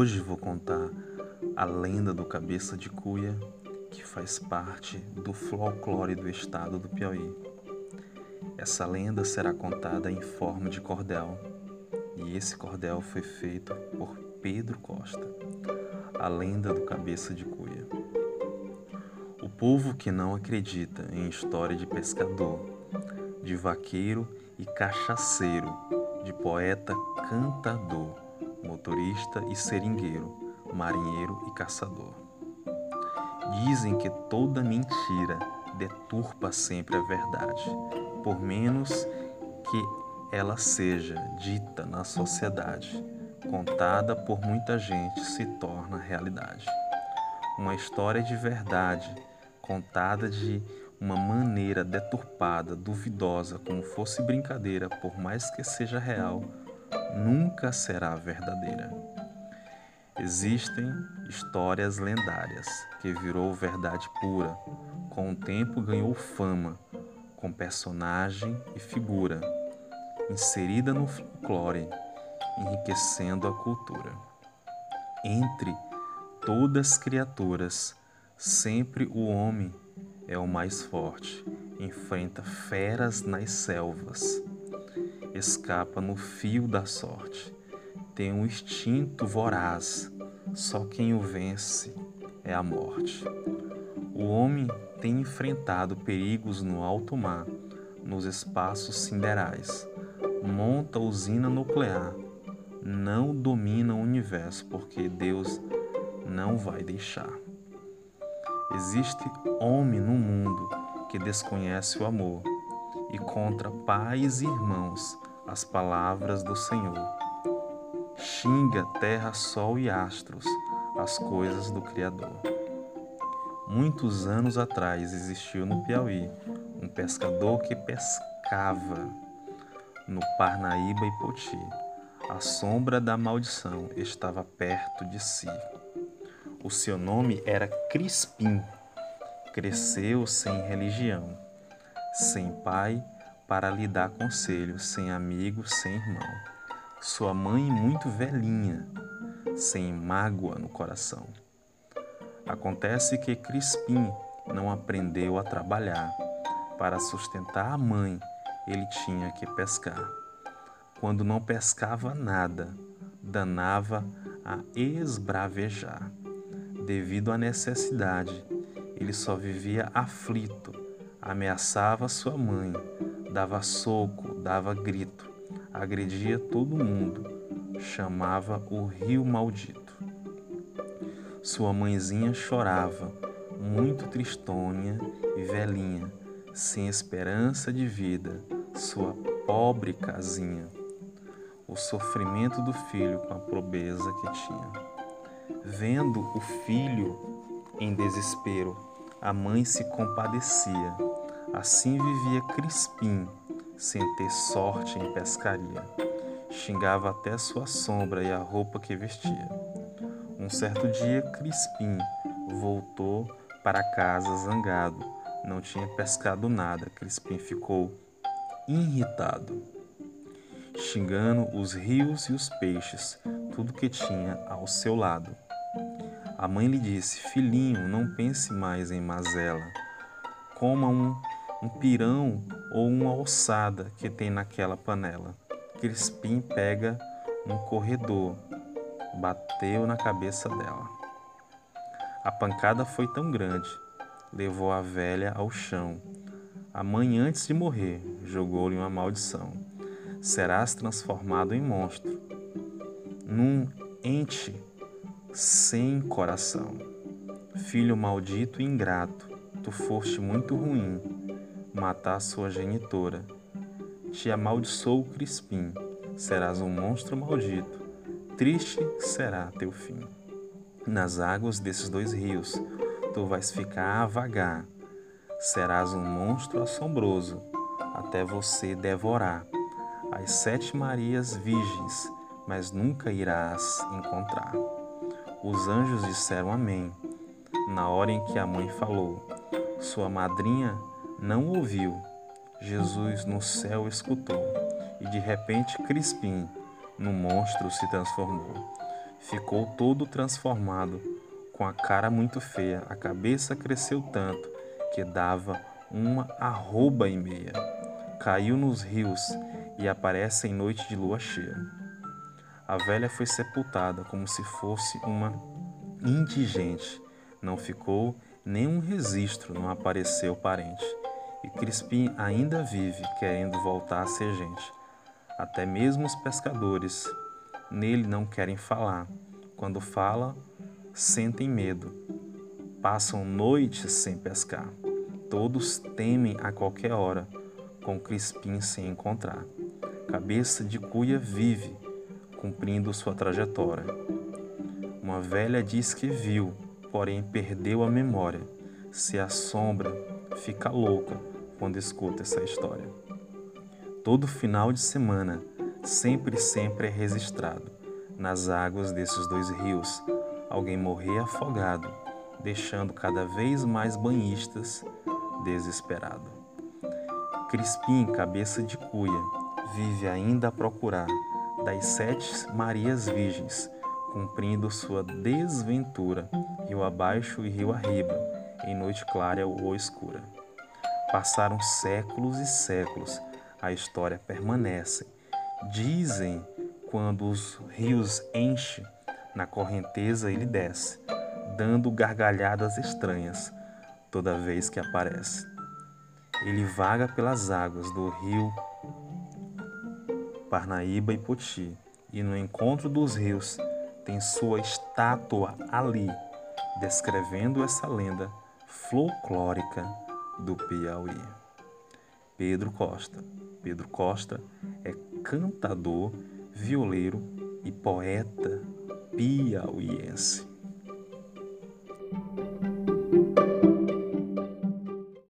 Hoje vou contar a lenda do Cabeça de Cuia, que faz parte do folclore do estado do Piauí. Essa lenda será contada em forma de cordel, e esse cordel foi feito por Pedro Costa, a lenda do Cabeça de Cuia. O povo que não acredita em história de pescador, de vaqueiro e cachaceiro, de poeta cantador, motorista e seringueiro, marinheiro e caçador. Dizem que toda mentira deturpa sempre a verdade, por menos que ela seja dita na sociedade, contada por muita gente se torna realidade. Uma história de verdade, contada de uma maneira deturpada, duvidosa, como fosse brincadeira, por mais que seja real, nunca será verdadeira. Existem histórias lendárias que virou verdade pura, com o tempo ganhou fama, com personagem e figura, inserida no folclore, enriquecendo a cultura. Entre todas as criaturas, sempre o homem é o mais forte, enfrenta feras nas selvas, escapa no fio da sorte, tem um instinto voraz, só quem o vence é a morte. O homem tem enfrentado perigos no alto mar, nos espaços siderais, monta usina nuclear, não domina o universo porque Deus não vai deixar. Existe homem no mundo que desconhece o amor e contra pais e irmãos as palavras do Senhor. Xinga terra, sol e astros, as coisas do Criador. Muitos anos atrás existiu no Piauí um pescador que pescava no Parnaíba e Poti. A sombra da maldição estava perto de si. O seu nome era Crispim. Cresceu sem religião, sem pai para lhe dar conselho, sem amigo, sem irmão. Sua mãe muito velhinha, sem mágoa no coração. Acontece que Crispim não aprendeu a trabalhar. Para sustentar a mãe, ele tinha que pescar. Quando não pescava nada, danava a esbravejar devido à necessidade. Ele só vivia aflito, ameaçava sua mãe, dava soco, dava grito, agredia todo mundo, chamava o rio maldito. Sua mãezinha chorava, muito tristonha e velhinha, sem esperança de vida, sua pobre casinha. O sofrimento do filho com a pobreza que tinha. Vendo o filho em desespero, a mãe se compadecia. Assim vivia Crispim, sem ter sorte em pescaria. Xingava até sua sombra e a roupa que vestia. Um certo dia, Crispim voltou para casa zangado. Não tinha pescado nada. Crispim ficou irritado, xingando os rios e os peixes, tudo que tinha ao seu lado. A mãe lhe disse: Filhinho, não pense mais em mazela. Coma um, um pirão ou uma ossada que tem naquela panela. Crispim pega um corredor, bateu na cabeça dela. A pancada foi tão grande, levou a velha ao chão. A mãe, antes de morrer, jogou-lhe uma maldição. Serás transformado em monstro, num ente sem coração. Filho maldito e ingrato, tu foste muito ruim, matar sua genitora. Te amaldiçoou Crispim, serás um monstro maldito, triste será teu fim. Nas águas desses dois rios, tu vais ficar a vagar, serás um monstro assombroso, até você devorar as sete Marias virgens, mas nunca irás encontrar. Os anjos disseram Amém. Na hora em que a mãe falou, sua madrinha não ouviu. Jesus no céu escutou, e de repente Crispim, no monstro, se transformou. ficou todo transformado, com a cara muito feia, a cabeça cresceu tanto que dava uma arroba e meia. Caiu nos rios e aparece em noite de lua cheia. A velha foi sepultada como se fosse uma indigente. Não ficou nenhum registro, não apareceu parente. E Crispim ainda vive, querendo voltar a ser gente. Até mesmo os pescadores nele não querem falar. Quando fala, sentem medo. Passam noites sem pescar. Todos temem a qualquer hora, com Crispim sem encontrar. Cabeça de cuia vive, cumprindo sua trajetória. Uma velha diz que viu, porém perdeu a memória. Se assombra, fica louca quando escuta essa história. Todo final de semana, sempre, sempre é registrado nas águas desses dois rios alguém morrer afogado, deixando cada vez mais banhistas desesperado. Crispim, cabeça de cuia, vive ainda a procurar das sete Marias Virgens, cumprindo sua desventura, rio abaixo e rio arriba, em noite clara ou escura. Passaram séculos e séculos, a história permanece. Dizem quando os rios enchem, na correnteza ele desce, dando gargalhadas estranhas toda vez que aparece. Ele vaga pelas águas do rio Parnaíba e Poti, e no encontro dos rios tem sua estátua ali, descrevendo essa lenda folclórica do Piauí. Pedro Costa. Pedro Costa é cantador, violeiro e poeta piauiense.